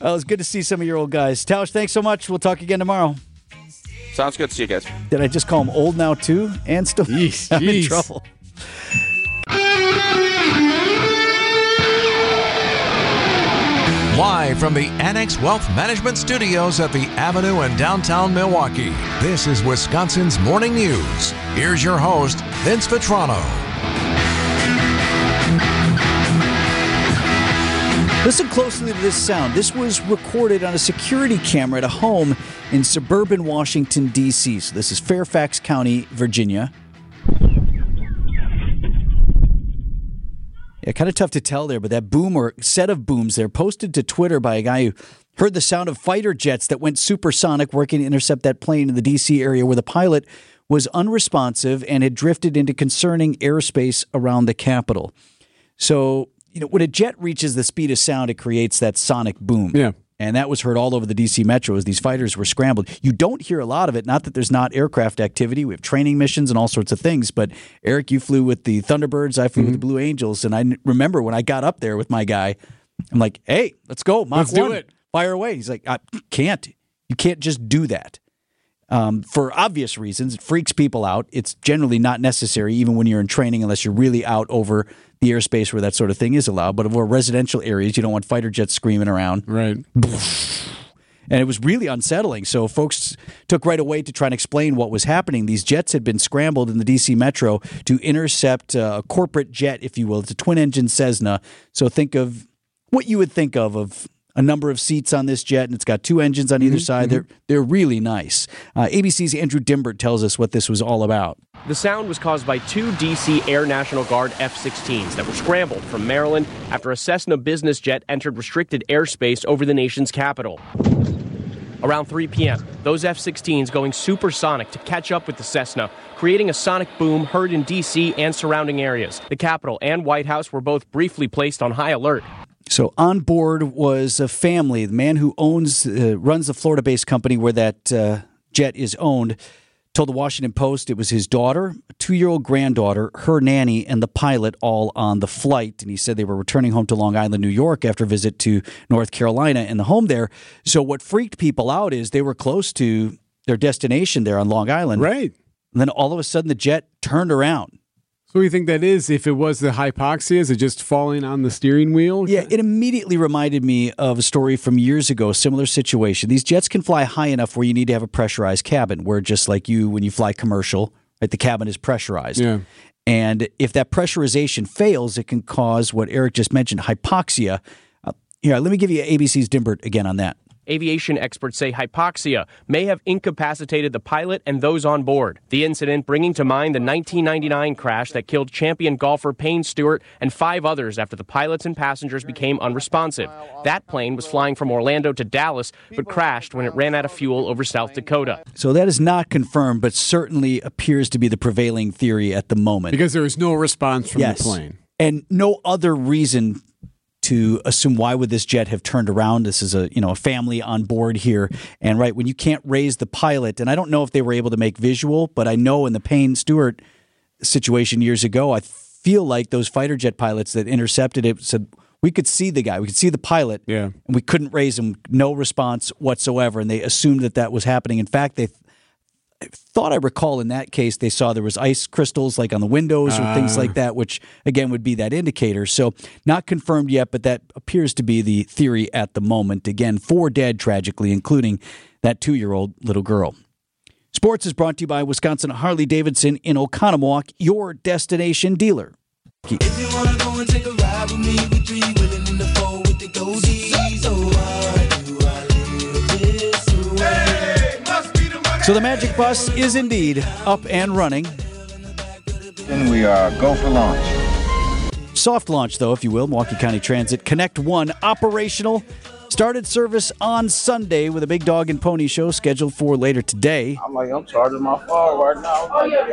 Uh, well, it was good to see some of your old guys. Tausch, thanks so much. We'll talk again tomorrow. Sounds good. See you guys. Did I just call him old now too? And still Jeez, I'm in jeez. trouble. Live from the Annex Wealth Management Studios at the Avenue in downtown Milwaukee, this is Wisconsin's Morning News. Here's your host, Vince Vitrano. Listen closely to this sound. This was recorded on a security camera at a home in suburban Washington, D.C. So this is Fairfax County, Virginia. Yeah, kind of tough to tell there, but that boom or set of booms there posted to Twitter by a guy who heard the sound of fighter jets that went supersonic working to intercept that plane in the D.C. area where the pilot was unresponsive and had drifted into concerning airspace around the Capitol. So, you know, when a jet reaches the speed of sound, it creates that sonic boom. Yeah. And that was heard all over the DC metro as these fighters were scrambled. You don't hear a lot of it. Not that there's not aircraft activity. We have training missions and all sorts of things. But Eric, you flew with the Thunderbirds. I flew with the mhm. Blue Angels. And I remember when I got up there with my guy, I'm like, hey, let's go. Mach Let's do it. Fire away. He's like, I can't. You can't just do that. Um, for obvious reasons, it freaks people out. It's generally not necessary, even when you're in training, unless you're really out over the airspace where that sort of thing is allowed. But over residential areas, you don't want fighter jets screaming around Right. and it was really unsettling. So folks took right away to try and explain what was happening. These jets had been scrambled in the DC metro to intercept uh, a corporate jet, if you will. It's a twin-engine Cessna. So think of what you would think of of a number of seats on this jet, and it's got two engines on either side. They're they're really nice. Uh, ABC's Andrew Dymburt tells us what this was all about. The sound was caused by two DC Air National Guard F 16s that were scrambled from Maryland after a Cessna business jet entered restricted airspace over the nation's capital. Around 3 p.m., those F 16s going supersonic to catch up with the Cessna, creating a sonic boom heard in D.C. and surrounding areas. The Capitol and White House were both briefly placed on high alert. So on board was a family. The man who owns, uh, runs the Florida-based company where that uh, jet is owned, told the Washington Post it was his daughter, a two-year-old granddaughter, her nanny, and the pilot all on the flight. And he said they were returning home to Long Island, New York, after a visit to North Carolina and the home there. So what freaked people out is they were close to their destination there on Long Island. Right. And then all of a sudden the jet turned around. So what do you think that is? If it was the hypoxia, is it just falling on the steering wheel? Yeah, it immediately reminded me of a story from years ago, similar situation. These jets can fly high enough where you need to have a pressurized cabin, where just like you, when you fly commercial, right, the cabin is pressurized. Yeah. And if that pressurization fails, it can cause what Eric just mentioned, hypoxia. Uh, here, let me give you ABC's Dymburt again on that. Aviation experts say hypoxia may have incapacitated the pilot and those on board. The incident bringing to mind the 1999 crash that killed champion golfer Payne Stewart and five others after the pilots and passengers became unresponsive. That plane was flying from Orlando to Dallas but crashed when it ran out of fuel over South Dakota. So that is not confirmed, but certainly appears to be the prevailing theory at the moment. Because there was no response from yes. the plane. And no other reason to assume why would this jet have turned around? This is a you know a family on board here. And right when you can't raise the pilot and i don't know if they were able to make visual but i know in the payne stewart situation years ago i feel like those fighter jet pilots that intercepted it said we could see the guy. We could see the pilot. Yeah. and we couldn't raise him. No response whatsoever. And they assumed that that was happening. In fact they I thought I recall in that case they saw there was ice crystals like on the windows or things like ah. that, which again would be that indicator. So not confirmed yet, but that appears to be the theory at the moment. Again, four dead tragically, including that two-year-old little girl. Sports is brought to you by Wisconsin Harley Davidson in Oconomowoc, your destination dealer. So the Magic Bus is indeed up and running. Then we uh, go for launch. Soft launch, though, if you will. Milwaukee County Transit Connect One operational. Started service on Sunday with a big dog and pony show scheduled for later today. I'm like, I'm charging my phone right now. Oh, yeah,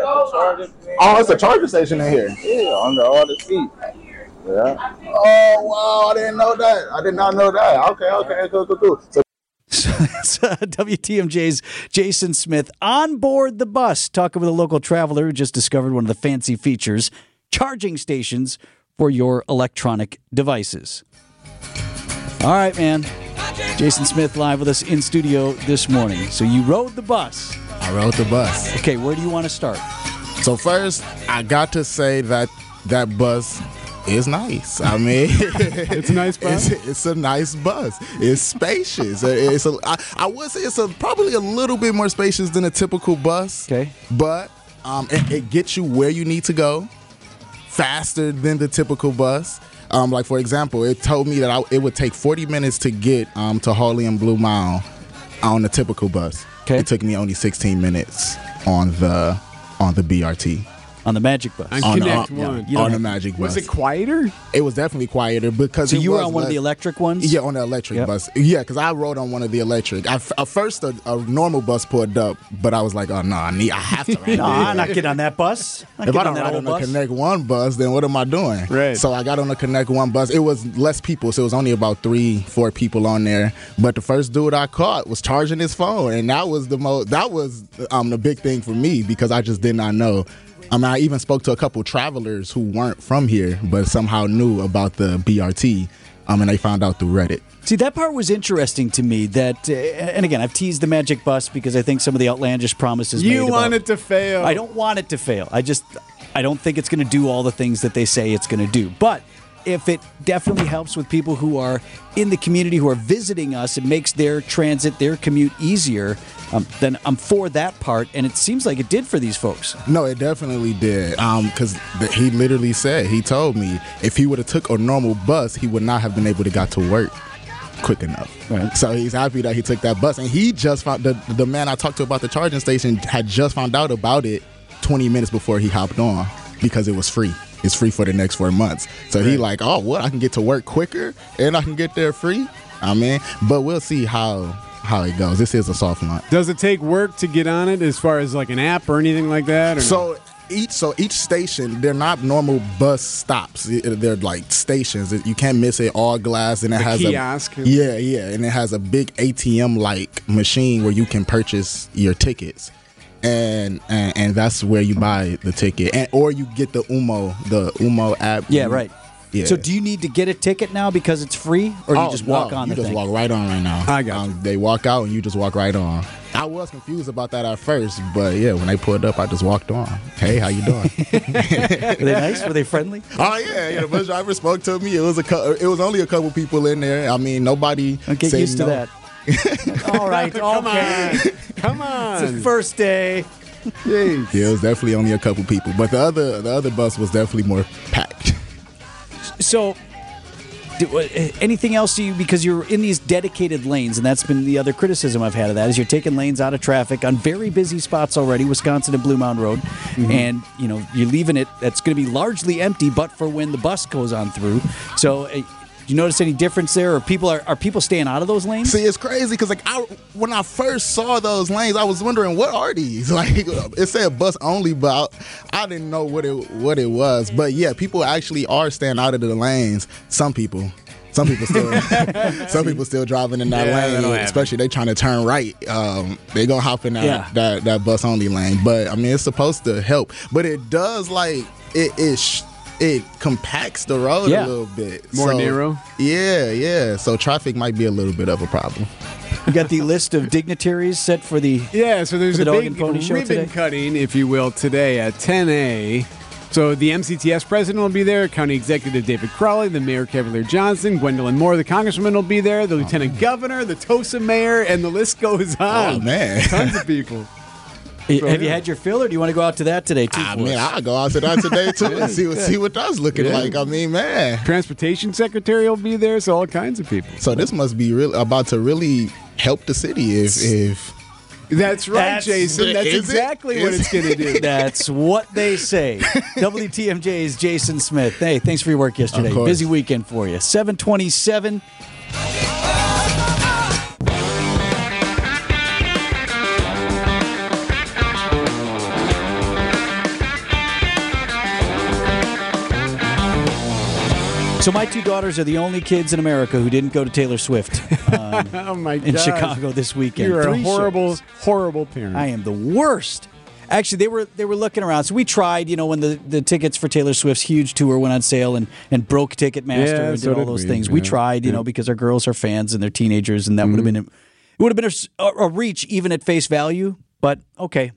Oh, it's a charging station in here. Yeah, under all the feet. Yeah. Oh, wow, I didn't know that. I did not know that. Okay, okay, cool, cool, cool. So So that's uh, WTMJ's Jason Smith on board the bus, talking with a local traveler who just discovered one of the fancy features charging stations for your electronic devices. All right, man. Jason Smith live with us in studio this morning. So you rode the bus. I rode the bus. Okay, where do you want to start? So first, I got to say that that bus is nice. I mean, It's a nice bus. It's, it's a nice bus. It's spacious. It's a. I, I would say it's a probably a little bit more spacious than a typical bus. Okay. But um, it, it gets you where you need to go faster than the typical bus. Um, like for example, it told me that I, it would take 40 minutes to get um, to Harley and Bluemound on the typical bus. Okay. It took me only 16 minutes on the on the BRT. On the Magic Bus. On On the, Connect yeah, One. You don't on the Magic bus. Was it quieter? It was definitely quieter because So it you were was on one of the electric ones? Yeah, on the electric Yep. bus. Yeah, because I rode on one of the electric. I, at first, a, a normal bus pulled up, but I was like, oh no, I need, I have to ride. No, I'm not getting on that bus. I'm if I don't on that ride on the bus. Connect One bus, then what am I doing? Right. So I got on the Connect One bus. It was less people, so it was only about three, four people on there. But the first dude I caught was charging his phone, and that was the most. That was um the big thing for me because I just did not know. I mean, I even spoke to a couple travelers who weren't from here, but somehow knew about the BRT. Um, and they found out through Reddit. See, that part was interesting to me. That, uh, and again, I've teased the Magic Bus because I think some of the outlandish promises. You made about- want it to fail. I don't want it to fail. I just, I don't think it's going to do all the things that they say it's going to do. But if it definitely helps with people who are in the community who are visiting us, it makes their transit, their commute easier. Um, then I'm for that part, and it seems like it did for these folks. No, it definitely did. Um, because he literally said he told me if he would have took a normal bus, he would not have been able to got to work quick enough. Right. So he's happy that he took that bus, and he just found the the man I talked to about the charging station had just found out about it 20 minutes before he hopped on because it was free. It's free for the next four months. So he like, oh, what? I can get to work quicker and I can get there free. I mean, but we'll see how how it goes. This is a soft launch. Does it take work to get on it as far as like an app or anything like that? Or no? So each so each station, they're not normal bus stops. They're like stations. You can't miss it. All glass, and it The has kiosk. a yeah, yeah, and it has a big ATM like machine where you can purchase your tickets. And, and and that's where you buy the ticket, and or you get the Umo, the Umo app. Yeah, right. Yeah. So, do you need to get a ticket now because it's free, or do you Oh, just walk no, on You just thing? walk right on right now. I got um, They walk out and you just walk right on. I was confused about that at first, but yeah, when they pulled up, I just walked on. Hey, how you doing? Were they nice? Were they friendly? Oh yeah, yeah. The bus driver spoke to me. It was a it was only a couple people in there. I mean, nobody. I'll get said used to that. All right, Come okay. on. Come on. It's the first day. Jeez. Yeah, it was definitely only a couple people, but the other the other bus was definitely more packed. So, do, uh, anything else you because you're in these dedicated lanes, and that's been the other criticism I've had of that is you're taking lanes out of traffic on very busy spots already, Wisconsin and Bluemound Road, Mm-hmm. and you know you're leaving it. That's going to be largely empty, but for when the bus goes on through. So. You notice any difference there, or people are, are people staying out of those lanes? See, it's crazy because like I when I first saw those lanes, I was wondering what are these? Like it said bus only, but I, I didn't know what it what it was. But yeah, people actually are staying out of the lanes. Some people. Some people still, some people still driving in that Yeah, lane, happen. especially they trying to turn right. Um, they gonna hop in that, Yeah. that that bus only lane. But I mean, it's supposed to help, but it does like it it sh- it compacts the road Yeah. a little bit. More So, narrow? Yeah, yeah. So traffic might be a little bit of a problem. You got the list of dignitaries set for the. Yeah, so there's For a Dog big and Pony Show ribbon today? cutting, if you will, today at 10 a. So the MCTS president will be there, County Executive David Crowley, the Mayor Cavalier Johnson, Gwendolyn Moore, the Congressman will be there, the oh, Lieutenant Governor, the Tosa Mayor, and the list goes oh, on. Oh man. Tons of people. Have you had your fill, or do you want to go out to that today too? Ah, I mean. I'll go out to that today too and see what see what that's looking Yeah. like. I mean, man. Transportation Secretary will be there, so all kinds of people. So this must be really about to really help the city if if That's right, That's- Jason. That's is it? exactly what Is it's going to do. That's what they say. WTMJ's Jason Smith. Hey, thanks for your work yesterday. Busy weekend for you. 727. So my two daughters are the only kids in America who didn't go to Taylor Swift um, oh in Chicago this weekend. You're a horrible, shows. horrible parent. I am the worst. Actually, they were they were looking around. So we tried, you know, when the, the tickets for Taylor Swift's huge tour went on sale and, and broke Ticketmaster Yeah, and so did all did those we, things. We tried, you yeah. know, because our girls are fans and they're teenagers, and that would have been it would have been a reach even at face value. But okay,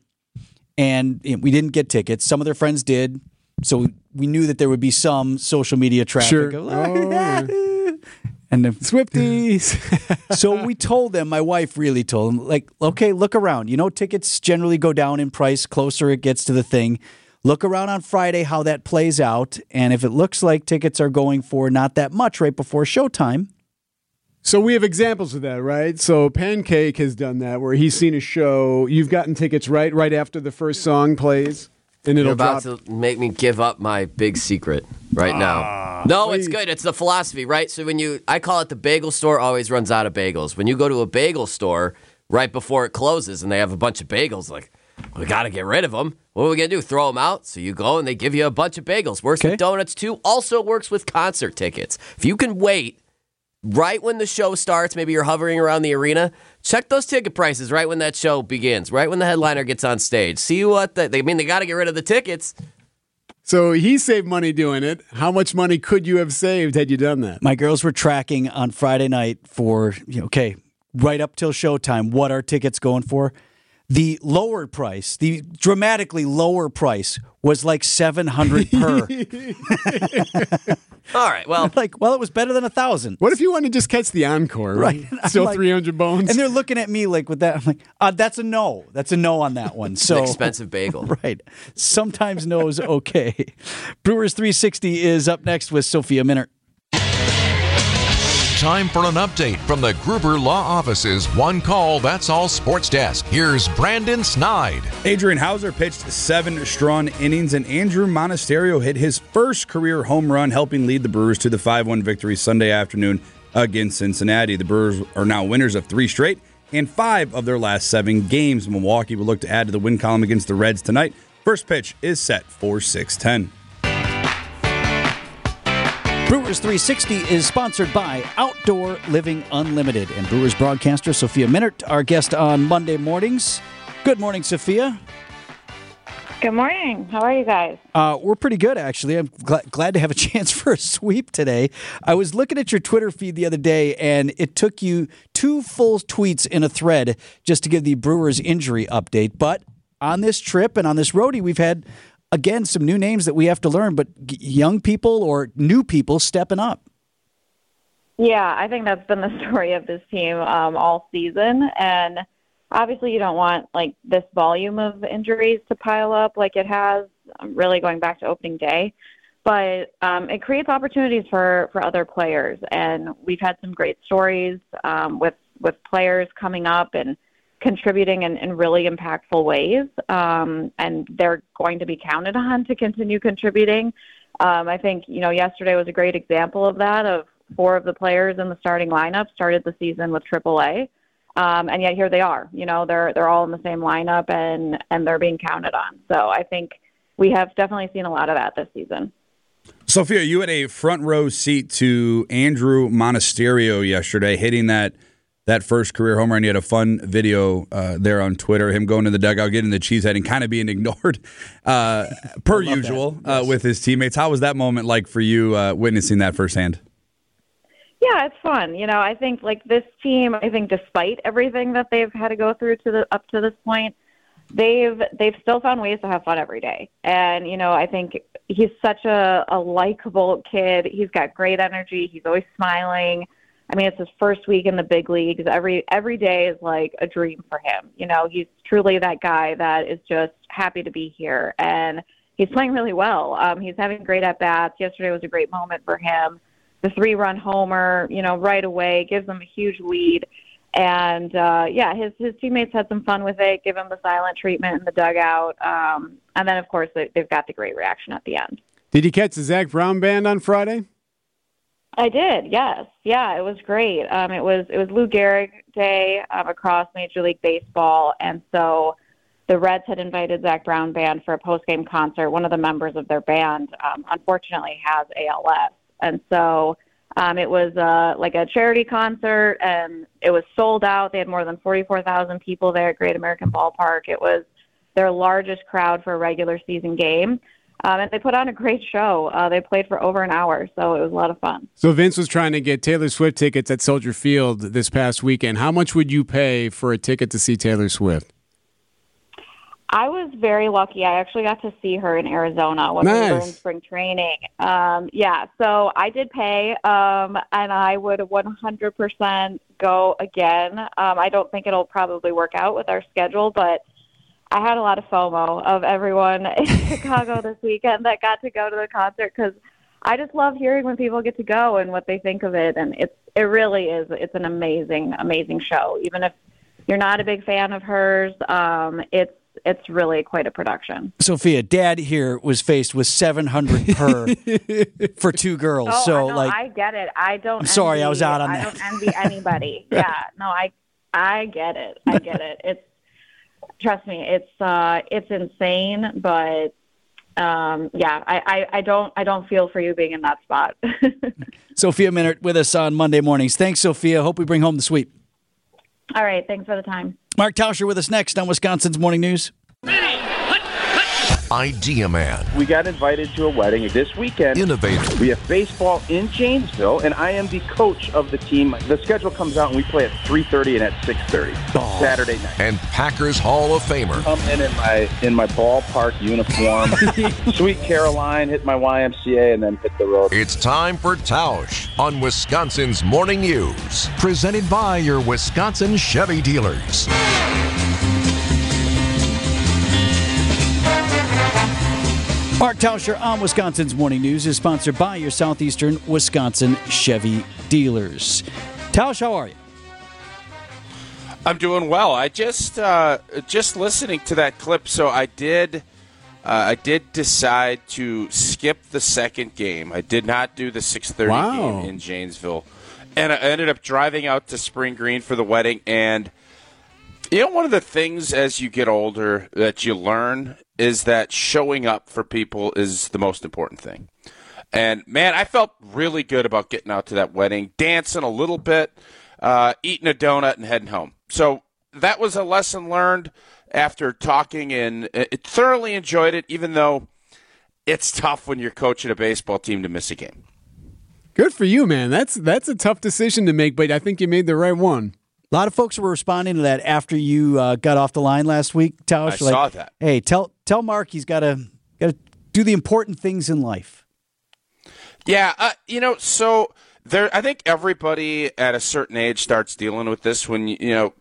and we didn't get tickets. Some of their friends did, so we knew that there would be some social media traffic. Sure. of, Oh, oh yeah. And then Swifties. so we told them, my wife really told them, like, okay, look around. You know, tickets generally go down in price closer it gets to the thing. Look around on Friday how that plays out. And if it looks like tickets are going for not that much right before showtime, So we have examples of that, right? So Pancake has done that, where he's seen a show. You've gotten tickets right right after the first song plays, and You're about drop. to make me give up my big secret right now. Ah, no, it's good. It's the philosophy, right? So when you, I call it the bagel store always runs out of bagels. When you go to a bagel store right before it closes and they have a bunch of bagels, like we got to get rid of them. What are we gonna do? Throw them out? So you go and they give you a bunch of bagels. Works Okay. with donuts too. Also works with concert tickets. If you can wait right when the show starts, maybe you're hovering around the arena, check those ticket prices right when that show begins, right when the headliner gets on stage. See what the, they I mean. They got to get rid of the tickets. So he saved money doing it. How much money could you have saved had you done that? my girls were tracking on Friday night for, you know, okay, right up till showtime, what are tickets going for? The lower price, the dramatically lower price was like 700 per. All right. Well, like, well, it was better than a thousand. What if you want to just catch the encore? Right. I'm Still like- 300 bones. And they're looking at me like with that. I'm like, uh, that's a no. That's a no on that one. an So expensive bagel. right. Sometimes no is okay. Brewers 360 is up next with Sophia Minnaert. Time for an update from the Gruber Law Office's One Call That's All Sports Desk. Here's Brandon Snide. Adrian Houser pitched seven strong innings, and Andrew Monasterio hit his first career home run, helping lead the Brewers to the 5 1 victory Sunday afternoon against Cincinnati. The Brewers are now winners of three straight and five of their last seven games. Milwaukee will look to add to the win column against the Reds tonight. First pitch is set for 610. Brewers 360 is sponsored by Outdoor Living Unlimited and Brewers broadcaster Sophia Minnaert, our guest on Monday mornings. Good morning, Sophia. Good morning. How are you guys? Uh, we're pretty good, actually. I'm gl- glad to have a chance for a sweep today. I was looking at your Twitter feed the other day, and it took you two full tweets in a thread just to give the Brewers injury update. But on this trip and on this roadie, we've had, again, some new names that we have to learn, but young people or new people stepping up. Yeah, I think that's been the story of this team um, all season. And obviously, you don't want like this volume of injuries to pile up like it has, um, really going back to opening day. But um, it creates opportunities for, for other players, and we've had some great stories um, with with players coming up and contributing in, in really impactful ways, um, and they're going to be counted on to continue contributing. Um, I think you know yesterday was a great example of that. Of four of the players in the starting lineup started the season with AAA, um, and yet here they are. You know they're they're all in the same lineup and and they're being counted on. So I think we have definitely seen a lot of that this season. Sophia, you had a front row seat to Andrew Monasterio yesterday, hitting that that first career homer, and you had a fun video uh, there on Twitter, him going to the dugout, getting the cheesehead, and kind of being ignored, uh, per usual, uh, with his teammates. How was that moment like for you, uh, witnessing that firsthand? Yeah, it's fun. You know, I think like this team, I think despite everything that they've had to go through to the up to this point, they've they've still found ways to have fun every day. And you know, I think he's such a a likable kid. He's got great energy. He's always smiling. I mean, it's his first week in the big leagues. Every every day is like a dream for him. You know, he's truly that guy that is just happy to be here, and he's playing really well. Um, he's having great at bats. Yesterday was a great moment for him. The three run homer, you know, right away gives them a huge lead. And uh, yeah, his his teammates had some fun with it. Give him the silent treatment in the dugout, um, and then of course they, they've got the great reaction at the end. Did you catch the Zac Brown band on Friday? I did, yes, yeah, it was great. Um, it was it was Lou Gehrig Day um, across Major League Baseball, and so the Reds had invited Zac Brown band for a post game concert. One of the members of their band, um, unfortunately, has ALS, and so um, it was uh, like a charity concert, and it was sold out. They had more than forty four thousand people there at Great American Ballpark. It was their largest crowd for a regular season game. Um, and they put on a great show. Uh, they played for over an hour, so it was a lot of fun. So Vince was trying to get Taylor Swift tickets at Soldier Field this past weekend. How much would you pay for a ticket to see Taylor Swift? I was very lucky. I actually got to see her in Arizona when we were in spring training. Um, yeah, so I did pay, um, and I would 100% go again. Um, I don't think it'll probably work out with our schedule, but I had a lot of FOMO of everyone in Chicago this weekend that got to go to the concert because I just love hearing when people get to go and what they think of it, and it's it really is it's an amazing amazing show. Even if you're not a big fan of hers, um, it's it's really quite a production. Sophia, Dad here was faced with seven hundred per for two girls. Oh, so I know, like, I get it. I don't. I'm sorry, I was out on I that. don't envy anybody. yeah, no, I I get it. I get it. It's trust me, it's uh it's insane, but um yeah, I, I, I don't I don't feel for you being in that spot. Sophia Minnaert with us on Monday mornings. Thanks, Sophia. Hope we bring home the sweep. All right, thanks for the time. Mark Tauscher with us next on Wisconsin's Morning News. Idea Man. We got invited to a wedding this weekend. Innovative. We have baseball in Janesville, and I am the coach of the team. The schedule comes out, and we play at 3:30 and at 6:30 Saturday night. And Packers Hall of Famer. Come in in my in my ballpark uniform, Sweet Caroline, hit my YMCA, and then hit the road. It's time for Tausch on Wisconsin's Morning News. Presented by your Wisconsin Chevy dealers. Mark Tauscher on Wisconsin's Morning News is sponsored by your Southeastern Wisconsin Chevy dealers. Tausch, how are you? I'm doing well. I just uh, just listening to that clip, so I did uh, I did decide to skip the second game. I did not do the 6:30 Wow. game in Janesville, and I ended up driving out to Spring Green for the wedding. And you know, one of the things as you get older that you learn is that showing up for people is the most important thing. And man, I felt really good about getting out to that wedding, dancing a little bit, uh, eating a donut, and heading home. So that was a lesson learned after talking, and it thoroughly enjoyed it. Even though it's tough when you're coaching a baseball team to miss a game. Good for you, man. That's that's a tough decision to make, but I think you made the right one. A lot of folks were responding to that after you uh, got off the line last week, Tausch. I like, saw that. Hey, tell tell Mark he's got to got to do the important things in life. Yeah, uh, you know, so there. I think everybody at a certain age starts dealing with this when you, know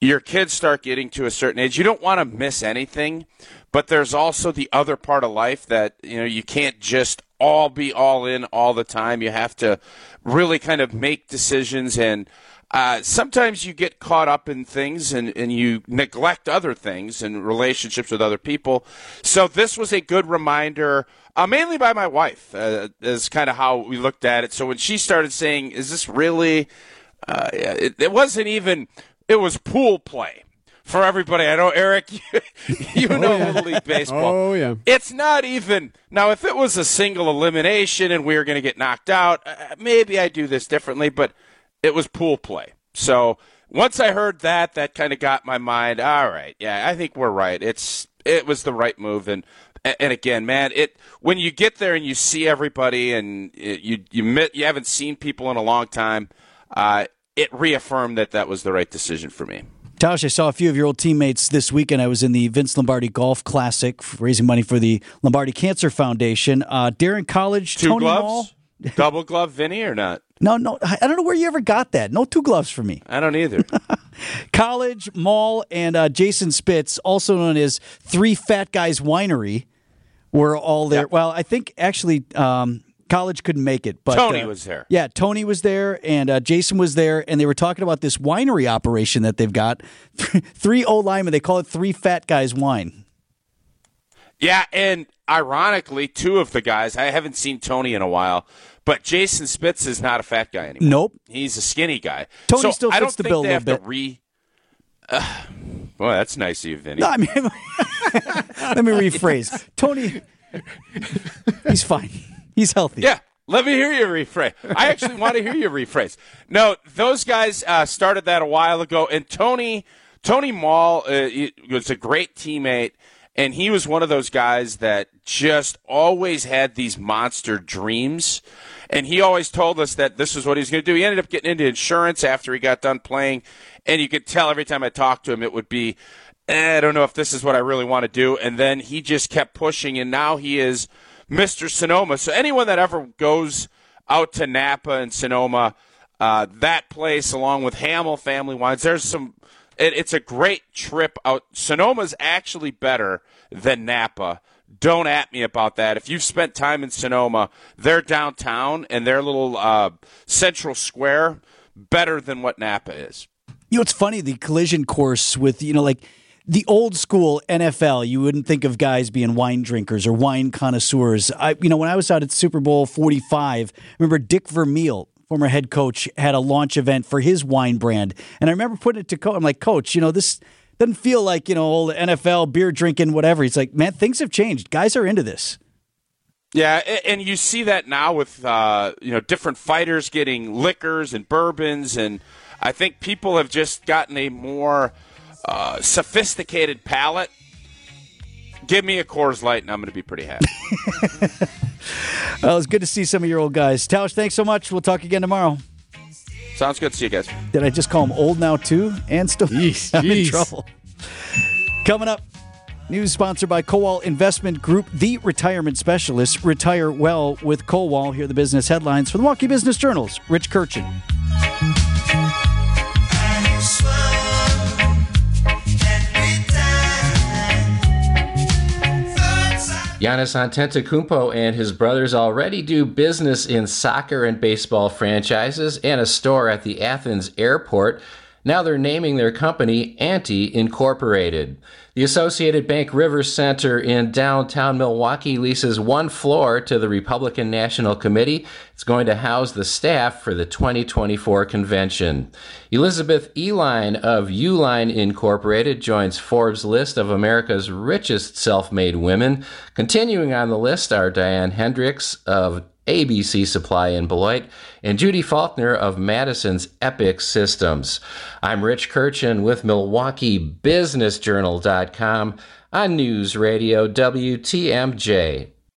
your kids start getting to a certain age. You don't want to miss anything, but there's also the other part of life that you know you can't just all be all in all the time. You have to really kind of make decisions and. Uh, sometimes you get caught up in things and, and you neglect other things and relationships with other people. So this was a good reminder, uh, mainly by my wife, uh, is kind of how we looked at it. So when she started saying, "Is this really?" Uh, it, it wasn't even. It was pool play for everybody. I know Eric, you, you know Little League baseball. Oh yeah. It's not even now. If it was a single elimination and we were going to get knocked out, uh, maybe I do this differently. But it was pool play. So once I heard that, that kind of got my mind. All right, yeah, I think we're right. It's it was the right move. And and again, man, it when you get there and you see everybody and it, you you met, you haven't seen people in a long time, uh, it reaffirmed that that was the right decision for me. Tausch, I saw a few of your old teammates this weekend. I was in the Vince Lombardi Golf Classic, raising money for the Lombardi Cancer Foundation. Uh, Daryn Colledge, Two Tony gloves, Moll. double glove, Vinny, or not? No, no, I don't know where you ever got that. No two gloves for me. I don't either. Colledge, Moll, and uh, Jason Spitz, also known as Three Fat Guys Winery, were all there. Well, I think actually um, Colledge couldn't make it, but Tony uh, was there. Yeah, Tony was there, and uh, Jason was there, and they were talking about this winery operation that they've got. Three O linemen, they call it Three Fat Guys Wine. Yeah, and ironically, two of the guys, I haven't seen Tony in a while, but Jason Spitz is not a fat guy anymore. Nope. He's a skinny guy. Tony so still I don't fits the think bill a they little have bit. To re- uh, well, that's nice of you, Vinny. No, I mean, let me rephrase. Tony, he's fine. He's healthy. Yeah. Let me hear you rephrase. I actually want to hear you rephrase. No, those guys uh, started that a while ago, and Tony Tony Moll uh, was a great teammate, And he was one of those guys that just always had these monster dreams. And he always told us that this is what he was going to do. He ended up getting into insurance after he got done playing. And you could tell every time I talked to him, it would be, eh, I don't know if this is what I really want to do. And then he just kept pushing. And now he is Mr. Sonoma. So anyone that ever goes out to Napa and Sonoma, uh, that place along with Hamel Family Wines, there's some it, it's a great trip out. Sonoma's actually better than Napa. Don't at me about that. If you've spent time in Sonoma, their downtown and their little uh, central square better than what Napa is. You know, it's funny the collision course with you know like the old school NFL. You wouldn't think of guys being wine drinkers or wine connoisseurs. I you know when I was out at Super Bowl Forty Five, remember Dick Vermeil former head coach, had a launch event for his wine brand. And I remember putting it to coach. I'm like, Coach, you know, this doesn't feel like, you know, old NFL, beer drinking, whatever. He's like, man, things have changed. Guys are into this. Yeah, and you see that now with uh, you know different fighters getting liquors and bourbons, and I think people have just gotten a more uh, sophisticated palate. Give me a Coors Light, and I'm going to be pretty happy. Uh, well, was good to see some of your old guys. Tausch, thanks so much. We'll talk again tomorrow. Sounds good. To see you guys. Did I just call him old now too? And still Jeez, I'm in trouble. Coming up, news sponsored by Kowal Investment Group, the retirement specialist. Retire well with Kowal. Here are the business headlines for the Milwaukee Business Journal's Rich Kirchen. Giannis Antetokounmpo and his brothers already do business in soccer and baseball franchises and a store at the Athens airport. Now they're naming their company Ante Incorporated. The Associated Bank River Center in downtown Milwaukee leases one floor to the Republican National Committee. It's going to house the staff for the 2024 convention. Elizabeth Uihlein of Uline Incorporated joins Forbes' list of America's richest self made women. Continuing on the list are Diane Hendricks of ABC Supply in Beloit, and Judy Faulkner of Madison's Epic Systems. I'm Rich Kirchen with MilwaukeeBusinessJournal.com on News Radio WTMJ.